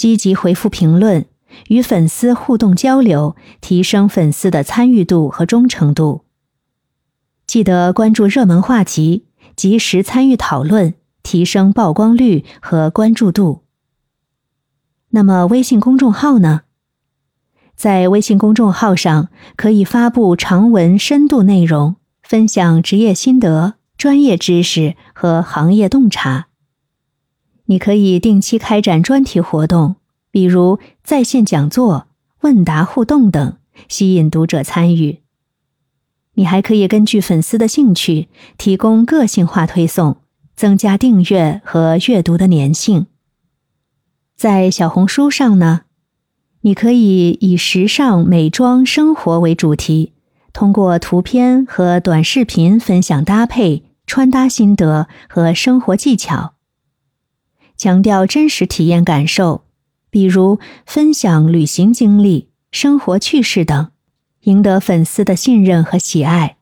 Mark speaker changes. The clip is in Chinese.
Speaker 1: 积极回复评论，与粉丝互动交流，提升粉丝的参与度和忠诚度。记得关注热门话题，及时参与讨论，提升曝光率和关注度。那么，微信公众号呢？在微信公众号上，可以发布长文深度内容，分享职业心得、专业知识和行业洞察。你可以定期开展专题活动，比如在线讲座、问答互动等，吸引读者参与。你还可以根据粉丝的兴趣，提供个性化推送，增加订阅和阅读的粘性。在小红书上呢，你可以以时尚、美妆、生活为主题，通过图片和短视频分享搭配、穿搭心得和生活技巧，强调真实体验感受，比如分享旅行经历、生活趣事等，赢得粉丝的信任和喜爱。